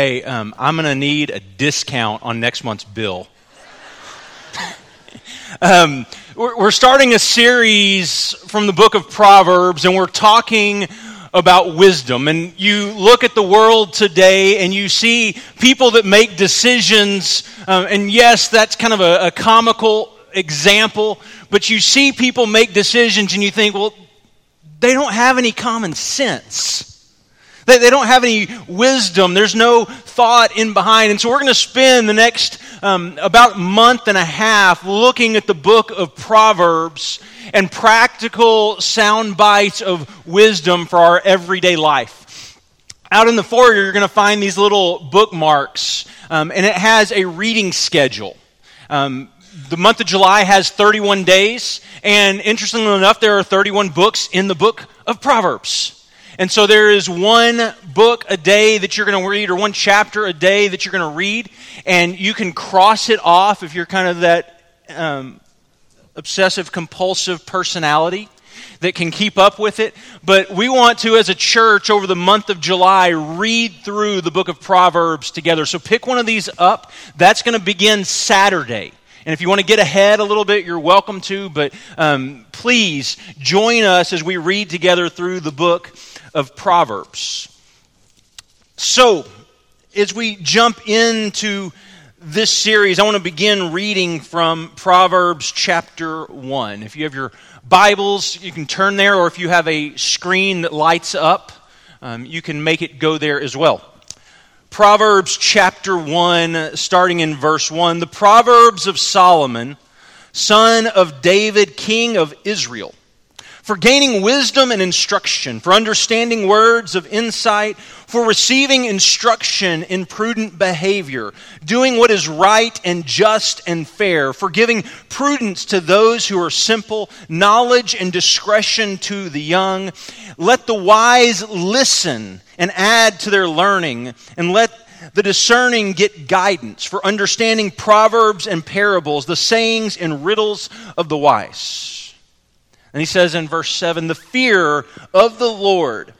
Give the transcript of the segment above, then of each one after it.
hey, um, I'm going to need a discount on next month's bill. um, we're, we're starting a series from the book of Proverbs, and we're talking about wisdom. And you look at the world today and you see people that make decisions, um, and yes, that's kind of a, a comical example, but you see people make decisions and you think, well, they don't have any common sense. They, they don't have any wisdom. There's no thought in behind. And so we're going to spend the next um, about month and a half looking at the book of Proverbs and practical sound bites of wisdom for our everyday life. Out in the foyer, you're going to find these little bookmarks, um, and it has a reading schedule. Um, the month of July has 31 days, and interestingly enough, there are 31 books in the book of Proverbs. And so there is one book a day that you're going to read, or one chapter a day that you're going to read, and you can cross it off if you're kind of that um, obsessive compulsive personality that can keep up with it. But we want to, as a church, over the month of July, read through the book of Proverbs together. So pick one of these up. That's going to begin Saturday. And if you want to get ahead a little bit, you're welcome to. But um, please join us as we read together through the book of Proverbs. So, as we jump into this series, I want to begin reading from Proverbs chapter 1. If you have your Bibles, you can turn there, or if you have a screen that lights up, um, you can make it go there as well. Proverbs chapter 1, starting in verse 1. The Proverbs of Solomon, son of David, king of Israel for gaining wisdom and instruction, for understanding words of insight, for receiving instruction in prudent behavior, doing what is right and just and fair, for giving prudence to those who are simple, knowledge and discretion to the young. Let the wise listen and add to their learning, and let the discerning get guidance for understanding proverbs and parables, the sayings and riddles of the wise. And he says in verse 7 The fear of the Lord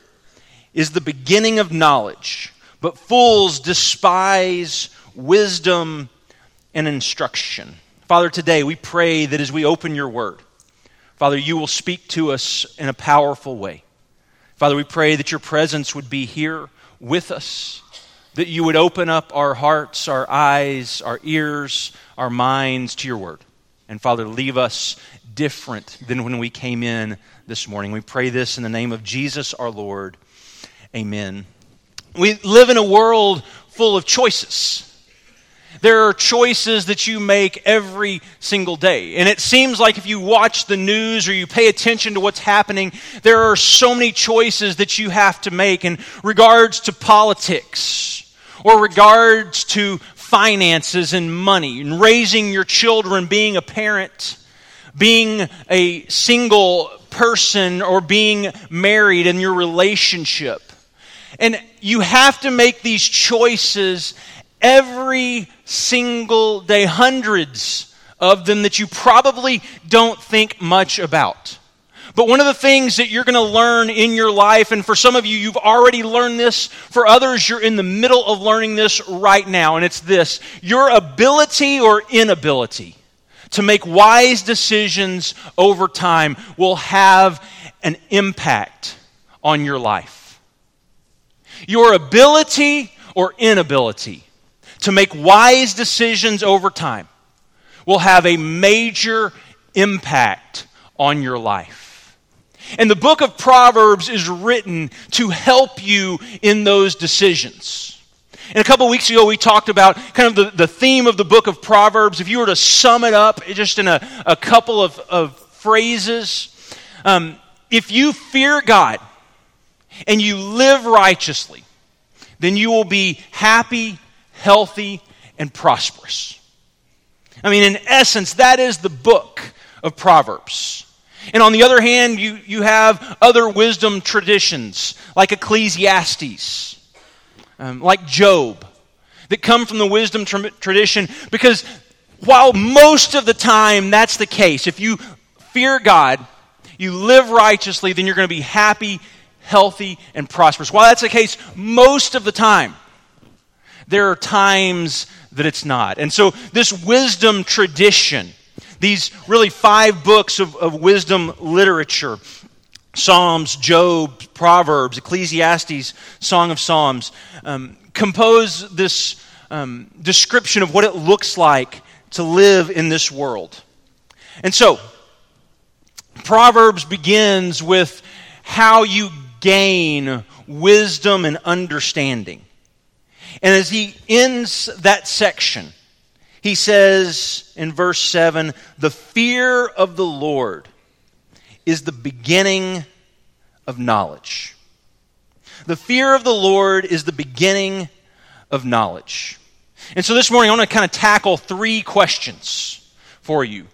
is the beginning of knowledge, but fools despise wisdom and instruction. Father, today we pray that as we open your word, Father, you will speak to us in a powerful way. Father, we pray that your presence would be here with us, that you would open up our hearts, our eyes, our ears, our minds to your word. And Father, leave us different than when we came in this morning. We pray this in the name of Jesus our Lord. Amen. We live in a world full of choices. There are choices that you make every single day. And it seems like if you watch the news or you pay attention to what's happening, there are so many choices that you have to make in regards to politics or regards to finances and money and raising your children, being a parent being a single person or being married in your relationship. And you have to make these choices every single day, hundreds of them that you probably don't think much about. But one of the things that you're going to learn in your life, and for some of you, you've already learned this. For others, you're in the middle of learning this right now, and it's this your ability or inability to make wise decisions over time will have an impact on your life. Your ability or inability to make wise decisions over time will have a major impact on your life. And the book of Proverbs is written to help you in those decisions. And a couple weeks ago, we talked about kind of the, the theme of the book of Proverbs. If you were to sum it up just in a, a couple of, of phrases, um, if you fear God and you live righteously, then you will be happy, healthy, and prosperous. I mean, in essence, that is the book of Proverbs. And on the other hand, you, you have other wisdom traditions like Ecclesiastes um, like Job, that come from the wisdom tra- tradition because while most of the time that's the case, if you fear God, you live righteously, then you're going to be happy, healthy, and prosperous. While that's the case most of the time, there are times that it's not. And so, this wisdom tradition, these really five books of, of wisdom literature Psalms, Job, Proverbs, Ecclesiastes, Song of Psalms um, compose this um, description of what it looks like to live in this world. And so, Proverbs begins with how you gain wisdom and understanding. And as he ends that section, he says in verse 7 the fear of the Lord is the beginning of knowledge. The fear of the Lord is the beginning of knowledge. And so this morning I want to kind of tackle three questions for you.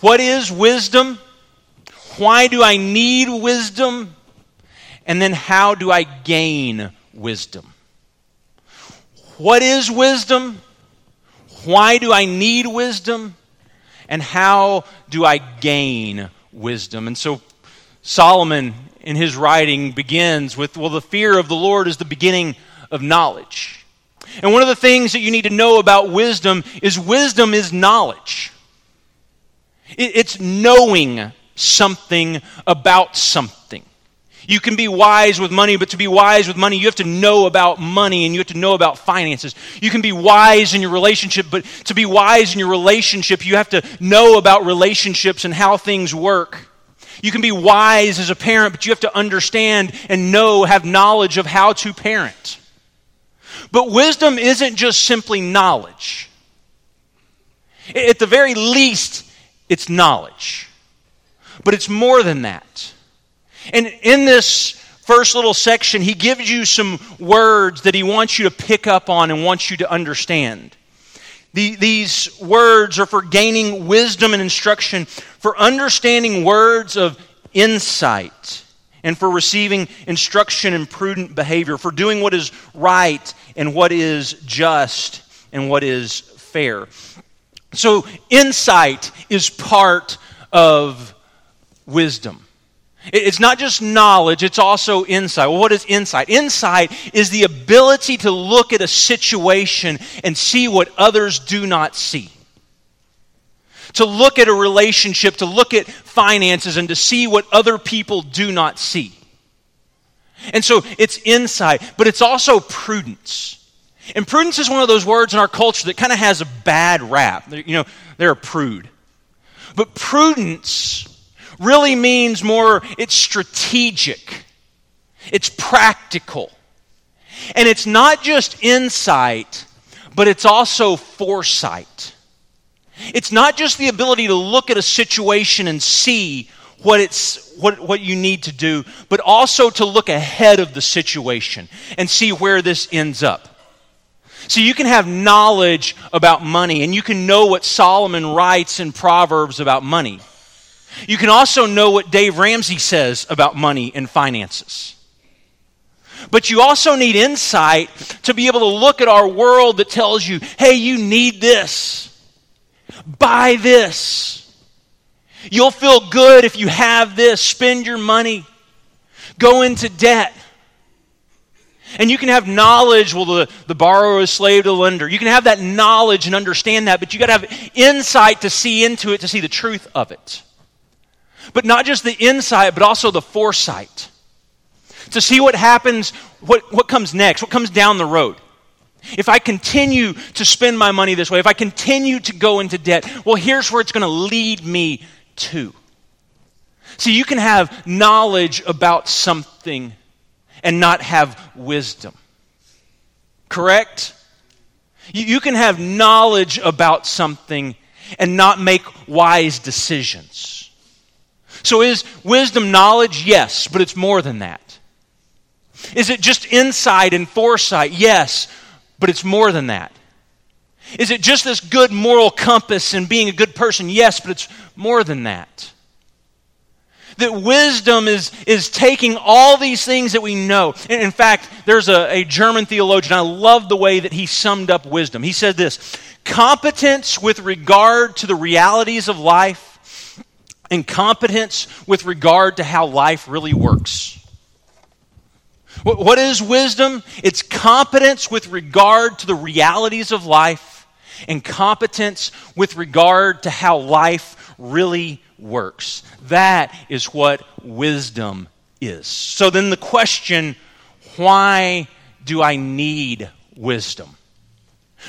What is wisdom? Why do I need wisdom? And then how do I gain wisdom? What is wisdom? Why do I need wisdom? And how do I gain wisdom? And so Solomon, in his writing, begins with well, the fear of the Lord is the beginning of knowledge. And one of the things that you need to know about wisdom is wisdom is knowledge. It's knowing something about something. You can be wise with money, but to be wise with money, you have to know about money and you have to know about finances. You can be wise in your relationship, but to be wise in your relationship, you have to know about relationships and how things work. You can be wise as a parent, but you have to understand and know, have knowledge of how to parent. But wisdom isn't just simply knowledge. At the very least, it's knowledge. But it's more than that. And in this first little section, he gives you some words that he wants you to pick up on and wants you to understand. The, these words are for gaining wisdom and instruction, for understanding words of insight, and for receiving instruction in prudent behavior, for doing what is right and what is just and what is fair. So, insight is part of wisdom. It's not just knowledge, it's also insight. Well, what is insight? Insight is the ability to look at a situation and see what others do not see. To look at a relationship, to look at finances, and to see what other people do not see. And so it's insight, but it's also prudence. And prudence is one of those words in our culture that kind of has a bad rap. You know, they're a prude. But prudence really means more, it's strategic, it's practical. And it's not just insight, but it's also foresight. It's not just the ability to look at a situation and see what, it's, what, what you need to do, but also to look ahead of the situation and see where this ends up. So you can have knowledge about money, and you can know what Solomon writes in Proverbs about money. You can also know what Dave Ramsey says about money and finances. But you also need insight to be able to look at our world that tells you, hey, you need this. Buy this. You'll feel good if you have this. Spend your money. Go into debt. And you can have knowledge, well, the, the borrower is slave to the lender. You can have that knowledge and understand that, but you got to have insight to see into it, to see the truth of it. But not just the insight, but also the foresight. To see what happens, what, what comes next, what comes down the road. If I continue to spend my money this way, if I continue to go into debt, well, here's where it's going to lead me to. See, you can have knowledge about something and not have wisdom. Correct? You, you can have knowledge about something and not make wise decisions. So is wisdom knowledge? Yes, but it's more than that. Is it just insight and foresight? Yes, but it's more than that. Is it just this good moral compass and being a good person? Yes, but it's more than that. That wisdom is, is taking all these things that we know. And in fact, there's a, a German theologian, I love the way that he summed up wisdom. He said this competence with regard to the realities of life and competence with regard to how life really works. What is wisdom? It's competence with regard to the realities of life and competence with regard to how life really works. That is what wisdom is. So then the question why do I need wisdom?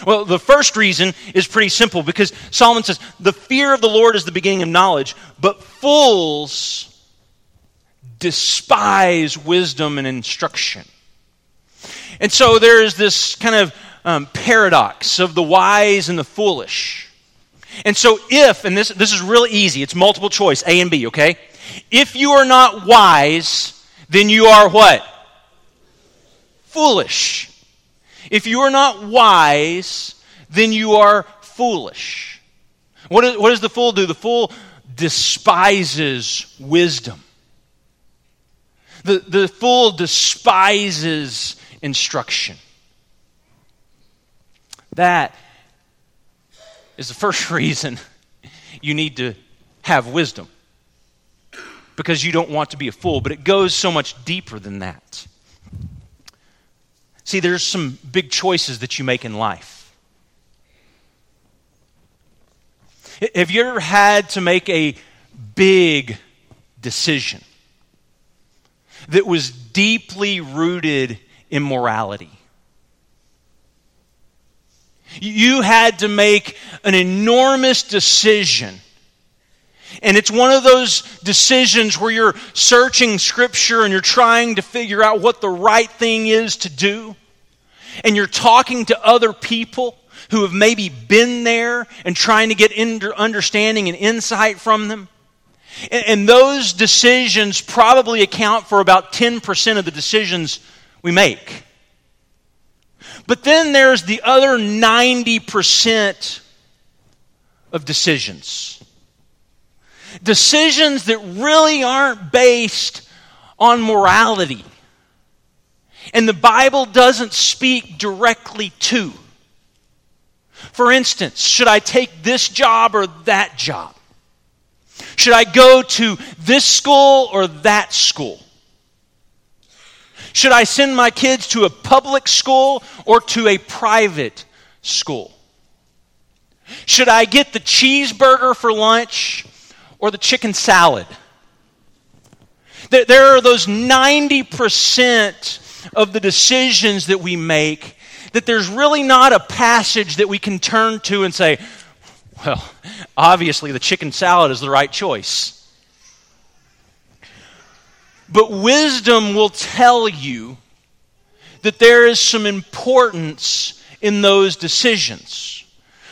Well, the first reason is pretty simple because Solomon says, The fear of the Lord is the beginning of knowledge, but fools despise wisdom and instruction. And so there is this kind of um, paradox of the wise and the foolish. And so, if, and this, this is really easy, it's multiple choice, A and B, okay? If you are not wise, then you are what? Foolish. If you are not wise, then you are foolish. What, is, what does the fool do? The fool despises wisdom. The, the fool despises instruction. That is the first reason you need to have wisdom. Because you don't want to be a fool, but it goes so much deeper than that. See, there's some big choices that you make in life. Have you ever had to make a big decision that was deeply rooted in morality? You had to make an enormous decision. And it's one of those decisions where you're searching Scripture and you're trying to figure out what the right thing is to do. And you're talking to other people who have maybe been there and trying to get understanding and insight from them. And those decisions probably account for about 10% of the decisions we make. But then there's the other 90% of decisions. Decisions that really aren't based on morality. And the Bible doesn't speak directly to. For instance, should I take this job or that job? Should I go to this school or that school? Should I send my kids to a public school or to a private school? Should I get the cheeseburger for lunch or the chicken salad? There are those 90% of the decisions that we make that there's really not a passage that we can turn to and say, well, obviously the chicken salad is the right choice. But wisdom will tell you that there is some importance in those decisions.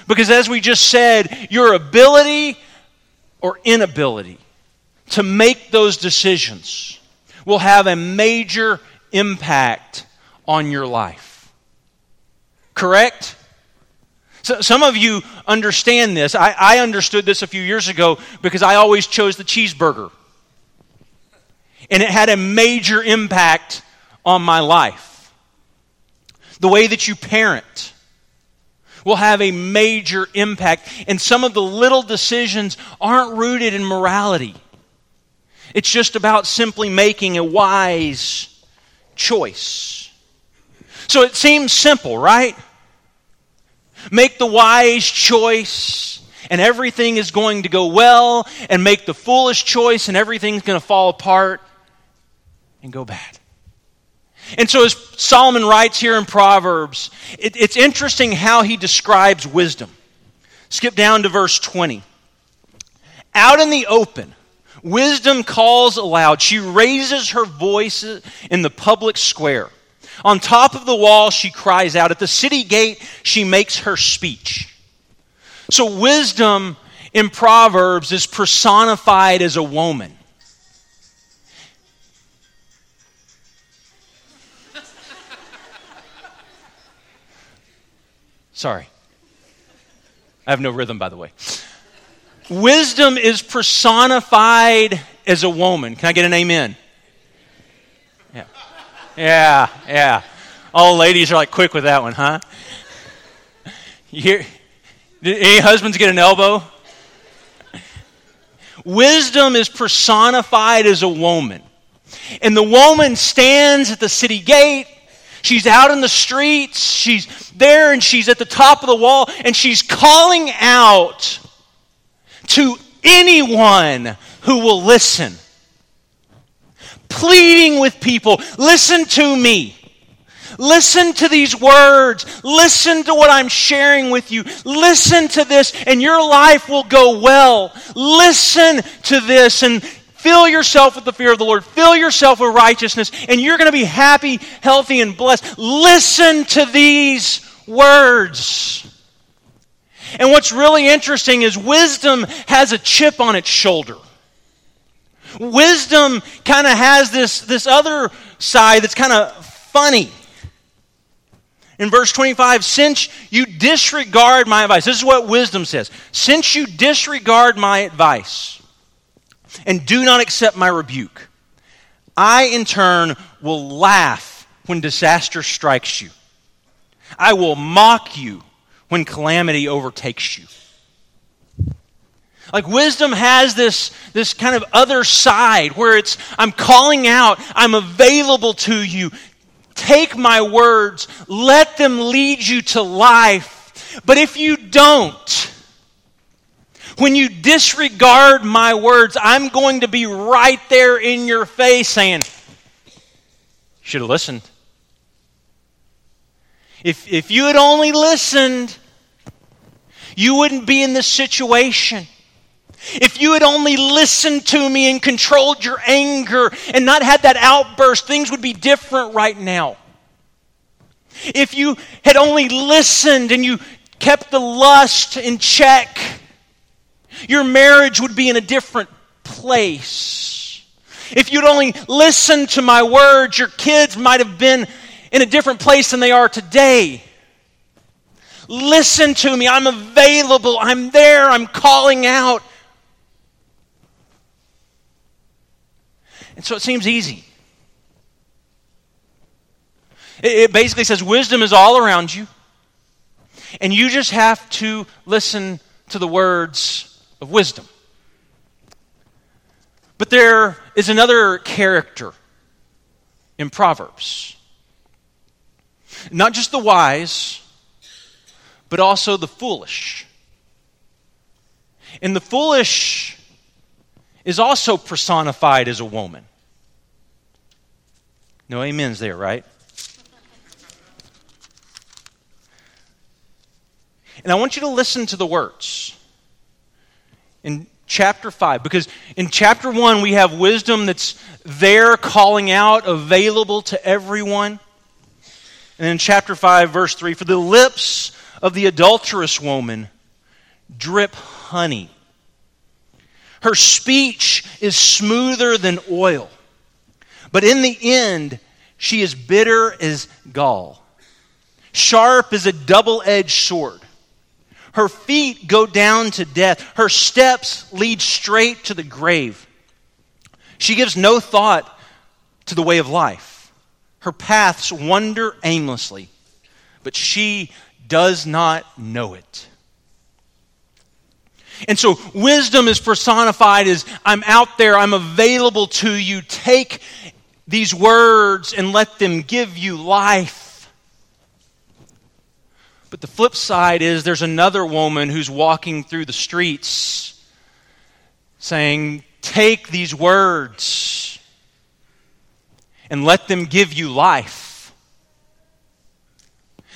Because as we just said, your ability or inability to make those decisions will have a major impact on your life. Correct? So, some of you understand this. I, I understood this a few years ago because I always chose the cheeseburger and it had a major impact on my life. The way that you parent will have a major impact, and some of the little decisions aren't rooted in morality. It's just about simply making a wise choice. So it seems simple, right? Make the wise choice and everything is going to go well, and make the foolish choice and everything's going to fall apart and go bad. And so, as Solomon writes here in Proverbs, it, it's interesting how he describes wisdom. Skip down to verse 20. Out in the open, wisdom calls aloud. She raises her voice in the public square. On top of the wall, she cries out. At the city gate, she makes her speech. So, wisdom in Proverbs is personified as a woman. Sorry. I have no rhythm, by the way. Wisdom is personified as a woman. Can I get an amen? Yeah. Yeah, yeah. All ladies are like quick with that one, huh? You hear, any husbands get an elbow? Wisdom is personified as a woman. And the woman stands at the city gate. She's out in the streets. She's there and she's at the top of the wall and she's calling out to anyone who will listen. Pleading with people, listen to me. Listen to these words. Listen to what I'm sharing with you. Listen to this, and your life will go well. Listen to this and fill yourself with the fear of the Lord. Fill yourself with righteousness, and you're going to be happy, healthy, and blessed. Listen to these words. And what's really interesting is wisdom has a chip on its shoulder. Wisdom kind of has this, this other side that's kind of funny. In verse 25, since you disregard my advice, this is what wisdom says. Since you disregard my advice and do not accept my rebuke, I in turn will laugh when disaster strikes you. I will mock you when calamity overtakes you. Like wisdom has this, this kind of other side where it's, I'm calling out, I'm available to you. Take my words, let them lead you to life. But if you don't, when you disregard my words, I'm going to be right there in your face saying, Should have listened. If, if you had only listened, you wouldn't be in this situation. If you had only listened to me and controlled your anger and not had that outburst, things would be different right now. If you had only listened and you kept the lust in check, your marriage would be in a different place. If you'd only listened to my words, your kids might have been in a different place than they are today. Listen to me. I'm available. I'm there. I'm calling out. And so it seems easy. It basically says wisdom is all around you, and you just have to listen to the words of wisdom. But there is another character in Proverbs. Not just the wise, but also the foolish. And the foolish is also personified as a woman. No amens there, right? And I want you to listen to the words in chapter 5, because in chapter 1, we have wisdom that's there calling out, available to everyone. And in chapter 5, verse 3, for the lips of the adulterous woman drip honey. Her speech is smoother than oil, but in the end, she is bitter as gall, sharp as a double edged sword. Her feet go down to death. Her steps lead straight to the grave. She gives no thought to the way of life. Her paths wander aimlessly, but she does not know it. And so, wisdom is personified as I'm out there, I'm available to you. Take these words and let them give you life. But the flip side is there's another woman who's walking through the streets saying, Take these words and let them give you life.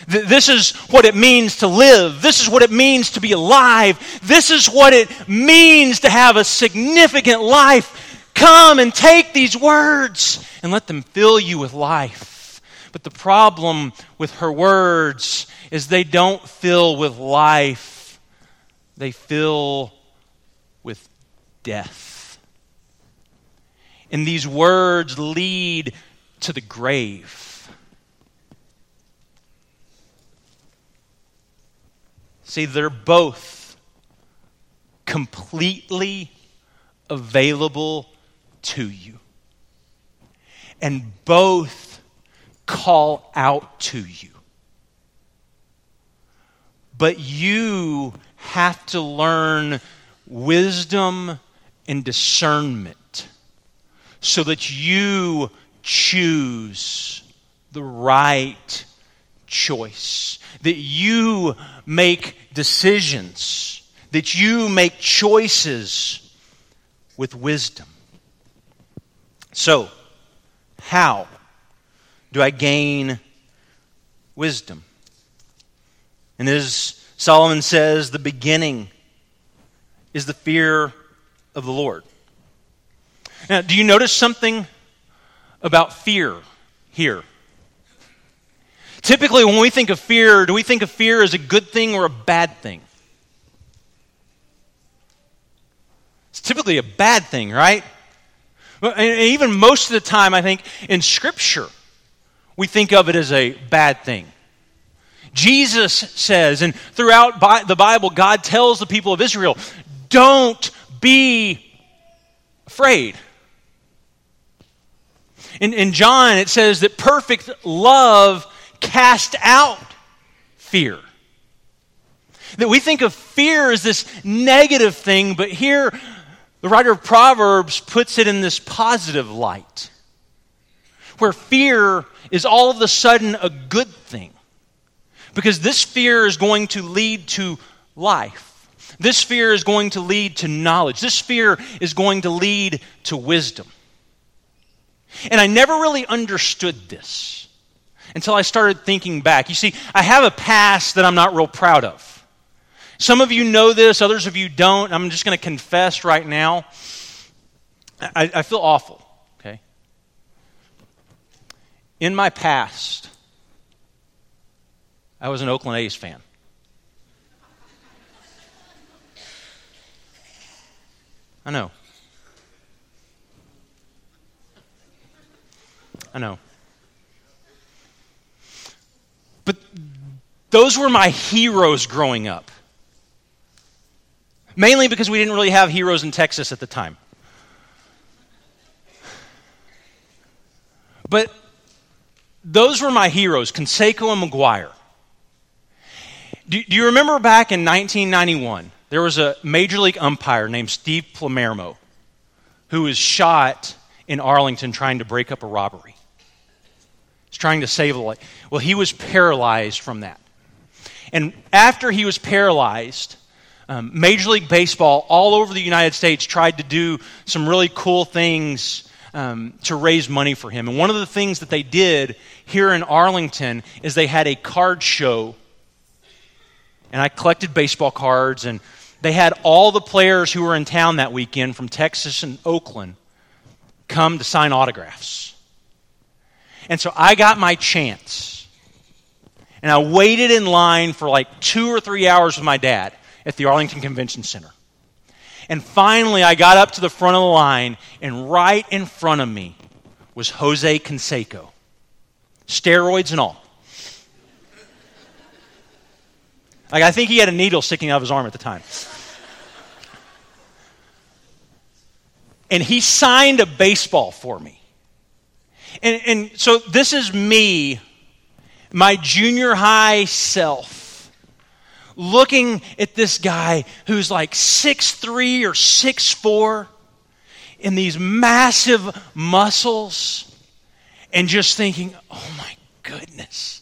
This is what it means to live. This is what it means to be alive. This is what it means to have a significant life. Come and take these words and let them fill you with life. But the problem with her words is they don't fill with life, they fill with death. And these words lead to the grave. See, they're both completely available to you. And both call out to you. But you have to learn wisdom and discernment so that you choose the right choice, that you make decisions, that you make choices with wisdom. So, how do I gain wisdom? And as Solomon says, the beginning is the fear of the Lord. Now, do you notice something about fear here? Typically, when we think of fear, do we think of fear as a good thing or a bad thing? It's typically a bad thing, right? And even most of the time, I think in Scripture, we think of it as a bad thing. Jesus says, and throughout the Bible, God tells the people of Israel, don't be afraid. In, in John, it says that perfect love cast out fear. That we think of fear as this negative thing, but here the writer of Proverbs puts it in this positive light, where fear is all of a sudden a good thing. Because this fear is going to lead to life. This fear is going to lead to knowledge. This fear is going to lead to wisdom. And I never really understood this until I started thinking back. You see, I have a past that I'm not real proud of. Some of you know this, others of you don't. I'm just going to confess right now. I, I feel awful? In my past, I was an Oakland A's fan. I know. I know. But those were my heroes growing up mainly because we didn't really have heroes in Texas at the time. But those were my heroes, Canseco and McGwire. Do, do, you remember back in 1991, there was a major league umpire named Steve Palermo who was shot in Arlington trying to break up a robbery. He's trying to save a life. Well, he was paralyzed from that. And after he was paralyzed, um, Major League Baseball all over the United States tried to do some really cool things um, to raise money for him. And one of the things that they did here in Arlington is they had a card show. And I collected baseball cards, and they had all the players who were in town that weekend from Texas and Oakland come to sign autographs. And so I got my chance. And I waited in line for like two or three hours with my dad at the Arlington Convention Center. And finally, I got up to the front of the line, and right in front of me was Jose Canseco, steroids and all. Like, I think he had a needle sticking out of his arm at the time. And he signed a baseball for me. And, and so this is me, my junior high self looking at this guy who's like six three or six four, in these massive muscles and just thinking, oh my goodness,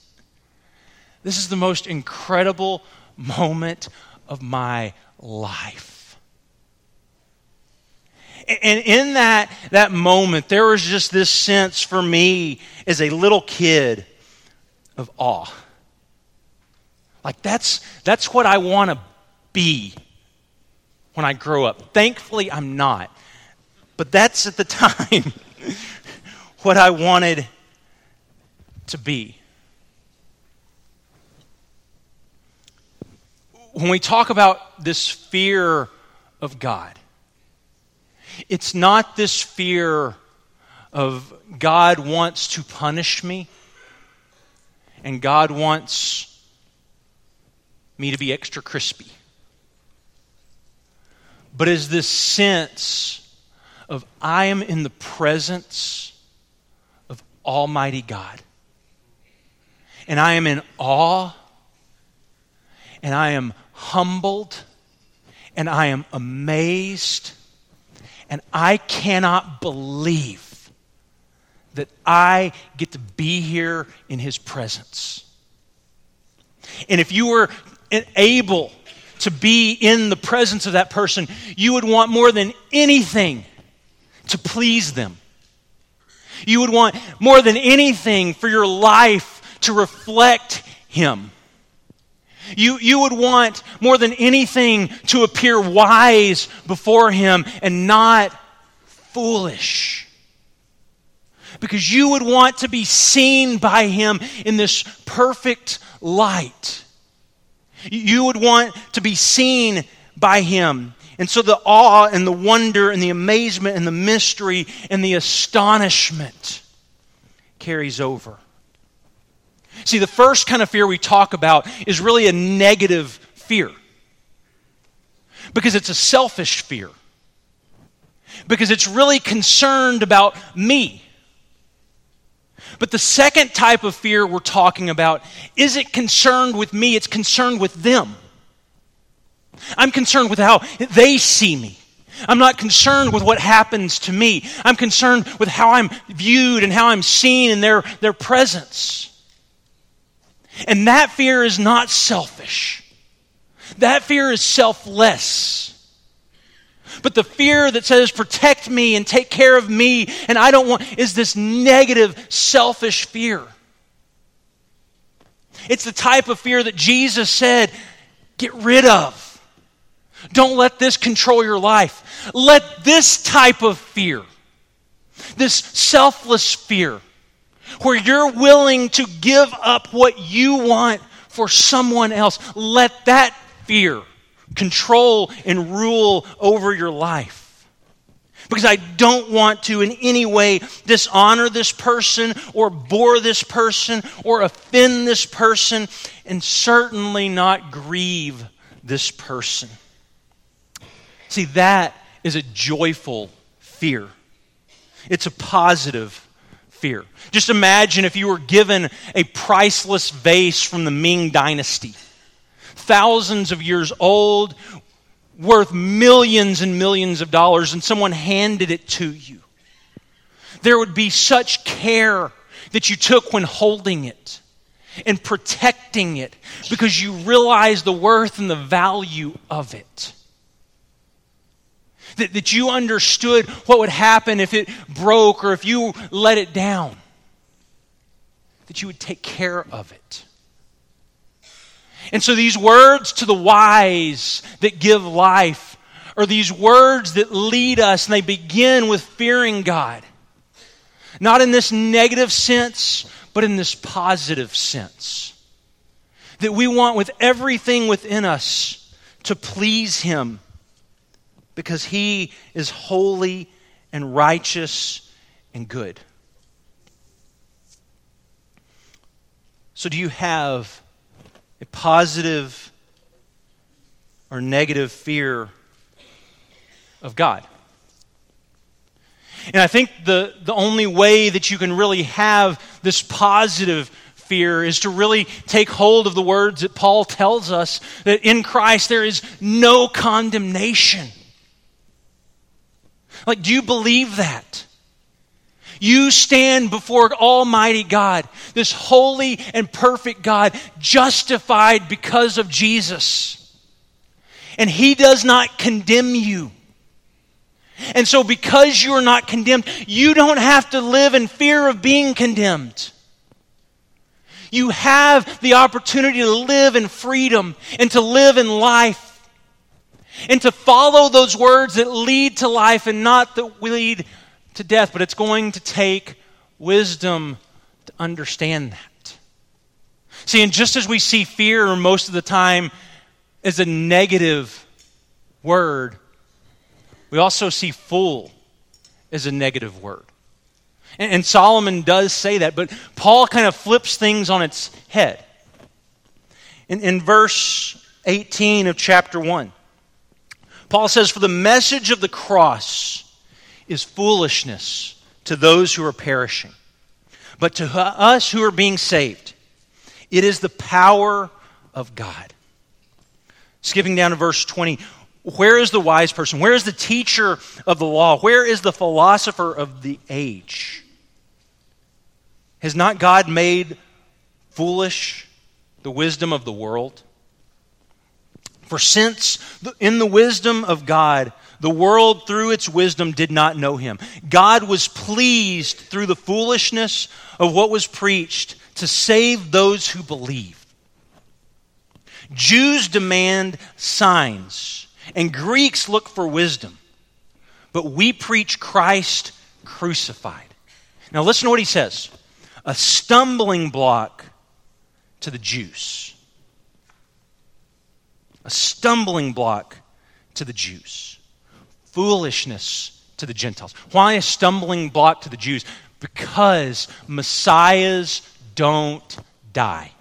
this is the most incredible moment of my life. And in that, that moment, there was just this sense for me as a little kid of awe. Like that's that's what I want to be when I grow up. Thankfully I'm not. But that's at the time what I wanted to be. When we talk about this fear of God, it's not this fear of God wants to punish me and God wants me to be extra crispy. But is this sense of I am in the presence of Almighty God. And I am in awe, and I am humbled, and I am amazed, and I cannot believe that I get to be here in his presence. And if you were able to be in the presence of that person, you would want more than anything to please them. You would want more than anything for your life to reflect him. You, you would want more than anything to appear wise before him and not foolish. Because you would want to be seen by him in this perfect light. You would want to be seen by him. And so the awe and the wonder and the amazement and the mystery and the astonishment carries over. See, the first kind of fear we talk about is really a negative fear because it's a selfish fear, because it's really concerned about me. But the second type of fear we're talking about isn't concerned with me, it's concerned with them. I'm concerned with how they see me. I'm not concerned with what happens to me. I'm concerned with how I'm viewed and how I'm seen in their, their presence. And that fear is not selfish. That fear is selfless. But the fear that says, protect me and take care of me, and I don't want, is this negative, selfish fear. It's the type of fear that Jesus said, get rid of. Don't let this control your life. Let this type of fear, this selfless fear, where you're willing to give up what you want for someone else, let that fear control and rule over your life. Because I don't want to in any way dishonor this person or bore this person or offend this person and certainly not grieve this person. See, that is a joyful fear. It's a positive fear. Just imagine if you were given a priceless vase from the Ming Dynasty, thousands of years old, worth millions and millions of dollars, and someone handed it to you. There would be such care that you took when holding it and protecting it because you realize the worth and the value of it. That, that you understood what would happen if it broke or if you let it down. That you would take care of it. And so these words to the wise that give life are these words that lead us, and they begin with fearing God. Not in this negative sense, but in this positive sense. That we want with everything within us to please Him because he is holy and righteous and good. So, do you have a positive or negative fear of God? And I think the, the only way that you can really have this positive fear is to really take hold of the words that Paul tells us that in Christ there is no condemnation. Like, do you believe that? You stand before Almighty God, this holy and perfect God, justified because of Jesus. And He does not condemn you. And so, because you are not condemned, you don't have to live in fear of being condemned. You have the opportunity to live in freedom and to live in life and to follow those words that lead to life and not that lead to death. But it's going to take wisdom to understand that. See, and just as we see fear most of the time as a negative word, we also see fool as a negative word. And, and Solomon does say that, but Paul kind of flips things on its head. In, in verse 18 of chapter 1, Paul says, For the message of the cross is foolishness to those who are perishing. But to us who are being saved, it is the power of God. Skipping down to verse 20, where is the wise person? Where is the teacher of the law? Where is the philosopher of the age? Has not God made foolish the wisdom of the world? For since in the wisdom of God, the world through its wisdom did not know him, God was pleased through the foolishness of what was preached to save those who believe. Jews demand signs, and Greeks look for wisdom. But we preach Christ crucified. Now, listen to what he says a stumbling block to the Jews. A stumbling block to the Jews. Foolishness to the Gentiles. Why a stumbling block to the Jews? Because Messiahs don't die.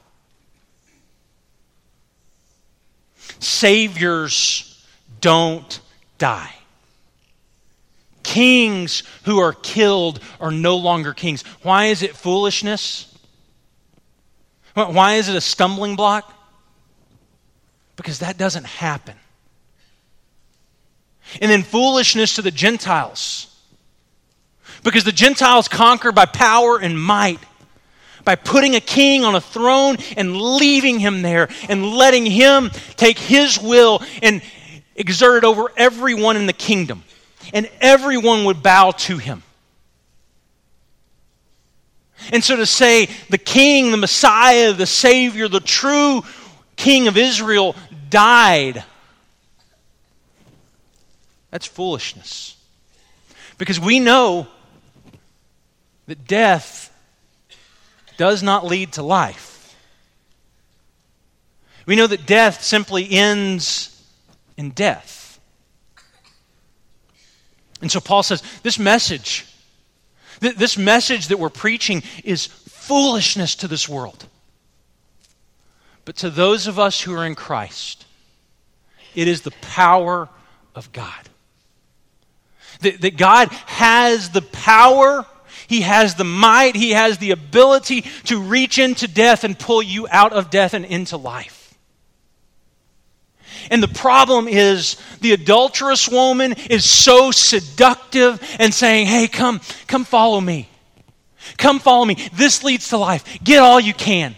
Saviors don't die. Kings who are killed are no longer kings. Why is it foolishness? Why is it a stumbling block? Because that doesn't happen. And then foolishness to the Gentiles. Because the Gentiles conquer by power and might by putting a king on a throne and leaving him there and letting him take his will and exert it over everyone in the kingdom. And everyone would bow to him. And so to say the king, the Messiah, the Savior, the true king of Israel died, that's foolishness. Because we know that death does not lead to life. We know that death simply ends in death. And so Paul says this message, this message that we're preaching is foolishness to this world. But to those of us who are in Christ, it is the power of God. That, that God has the power he has the might, He has the ability to reach into death and pull you out of death and into life. And the problem is the adulterous woman is so seductive and saying, Hey, come, come follow me. Come follow me. This leads to life. Get all you can.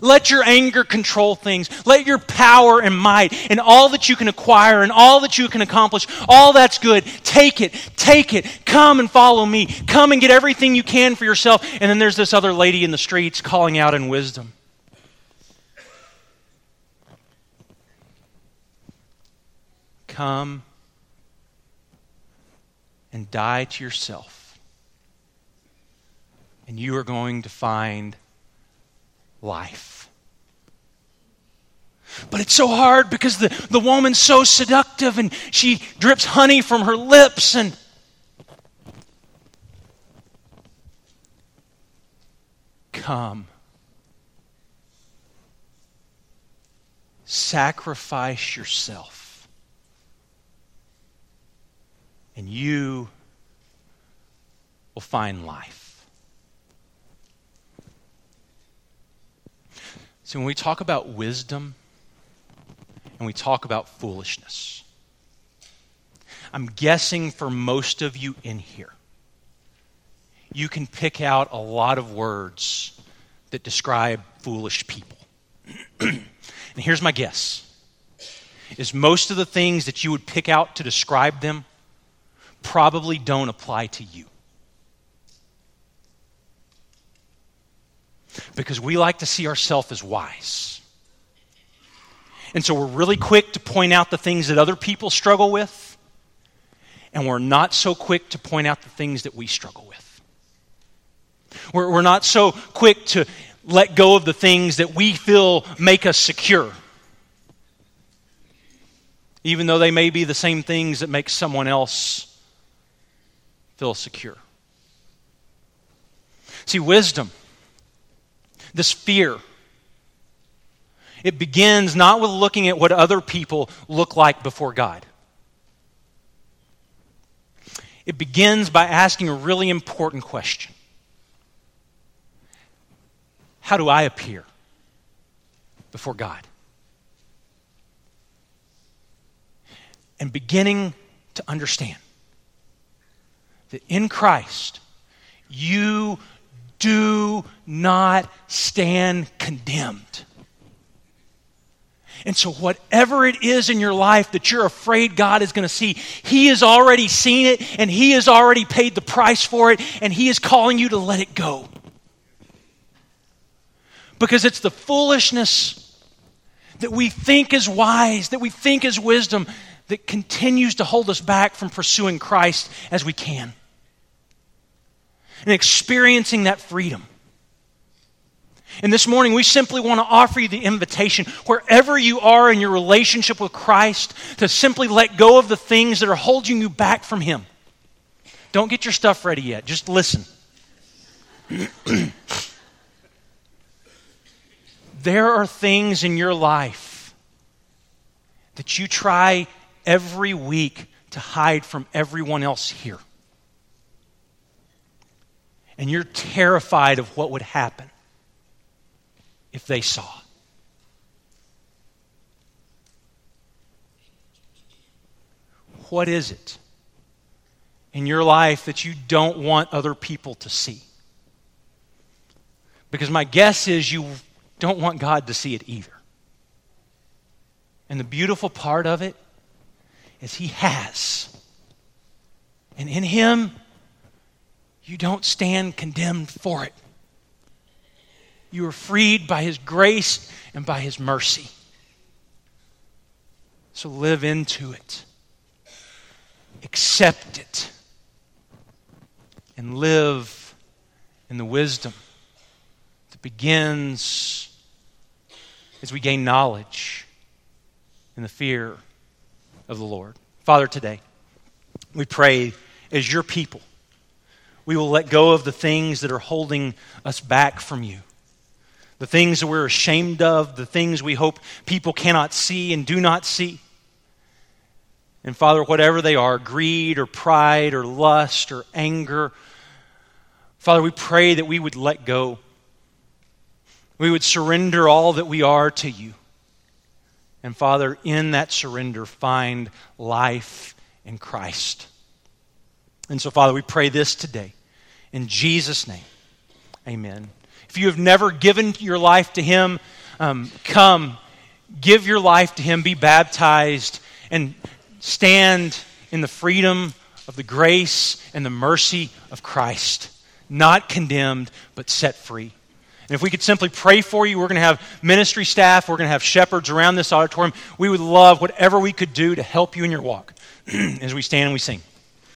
Let your anger control things. Let your power and might and all that you can acquire and all that you can accomplish, all that's good. Take it. Take it. Come and follow me. Come and get everything you can for yourself. And then there's this other lady in the streets calling out in wisdom. Come and die to yourself. And you are going to find life. But it's so hard because the, the woman's so seductive and she drips honey from her lips and. Come. Sacrifice yourself. And you will find life. So when we talk about wisdom and we talk about foolishness, I'm guessing for most of you in here, you can pick out a lot of words that describe foolish people. and here's my guess is most of the things that you would pick out to describe them probably don't apply to you. Because we like to see ourselves as wise. And so we're really quick to point out the things that other people struggle with, and we're not so quick to point out the things that we struggle with. We're, we're not so quick to let go of the things that we feel make us secure, even though they may be the same things that make someone else feel secure. See, wisdom this fear. It begins not with looking at what other people look like before God. It begins by asking a really important question How do I appear before God? And beginning to understand that in Christ, you do not stand condemned. And so, whatever it is in your life that you're afraid God is going to see, He has already seen it and He has already paid the price for it, and He is calling you to let it go. Because it's the foolishness that we think is wise, that we think is wisdom, that continues to hold us back from pursuing Christ as we can and experiencing that freedom. And this morning, we simply want to offer you the invitation, wherever you are in your relationship with Christ, to simply let go of the things that are holding you back from Him. Don't get your stuff ready yet, just listen. there are things in your life that you try every week to hide from everyone else here. And you're terrified of what would happen if they saw. What is it in your life that you don't want other people to see? Because my guess is you don't want God to see it either. And the beautiful part of it is He has. And in Him, you don't stand condemned for it. You are freed by His grace and by His mercy. So live into it, accept it, and live in the wisdom that begins as we gain knowledge in the fear of the Lord. Father, today, we pray as your people, we will let go of the things that are holding us back from you the things that we're ashamed of, the things we hope people cannot see and do not see. And Father, whatever they are greed or pride or lust or anger Father, we pray that we would let go. We would surrender all that we are to you. And Father, in that surrender, find life in Christ. And so, Father, we pray this today. In Jesus' name, amen. If you have never given your life to Him, um, come, give your life to Him, be baptized, and stand in the freedom of the grace and the mercy of Christ. Not condemned, but set free. And if we could simply pray for you, we're going to have ministry staff, we're going to have shepherds around this auditorium. We would love whatever we could do to help you in your walk as we stand and we sing.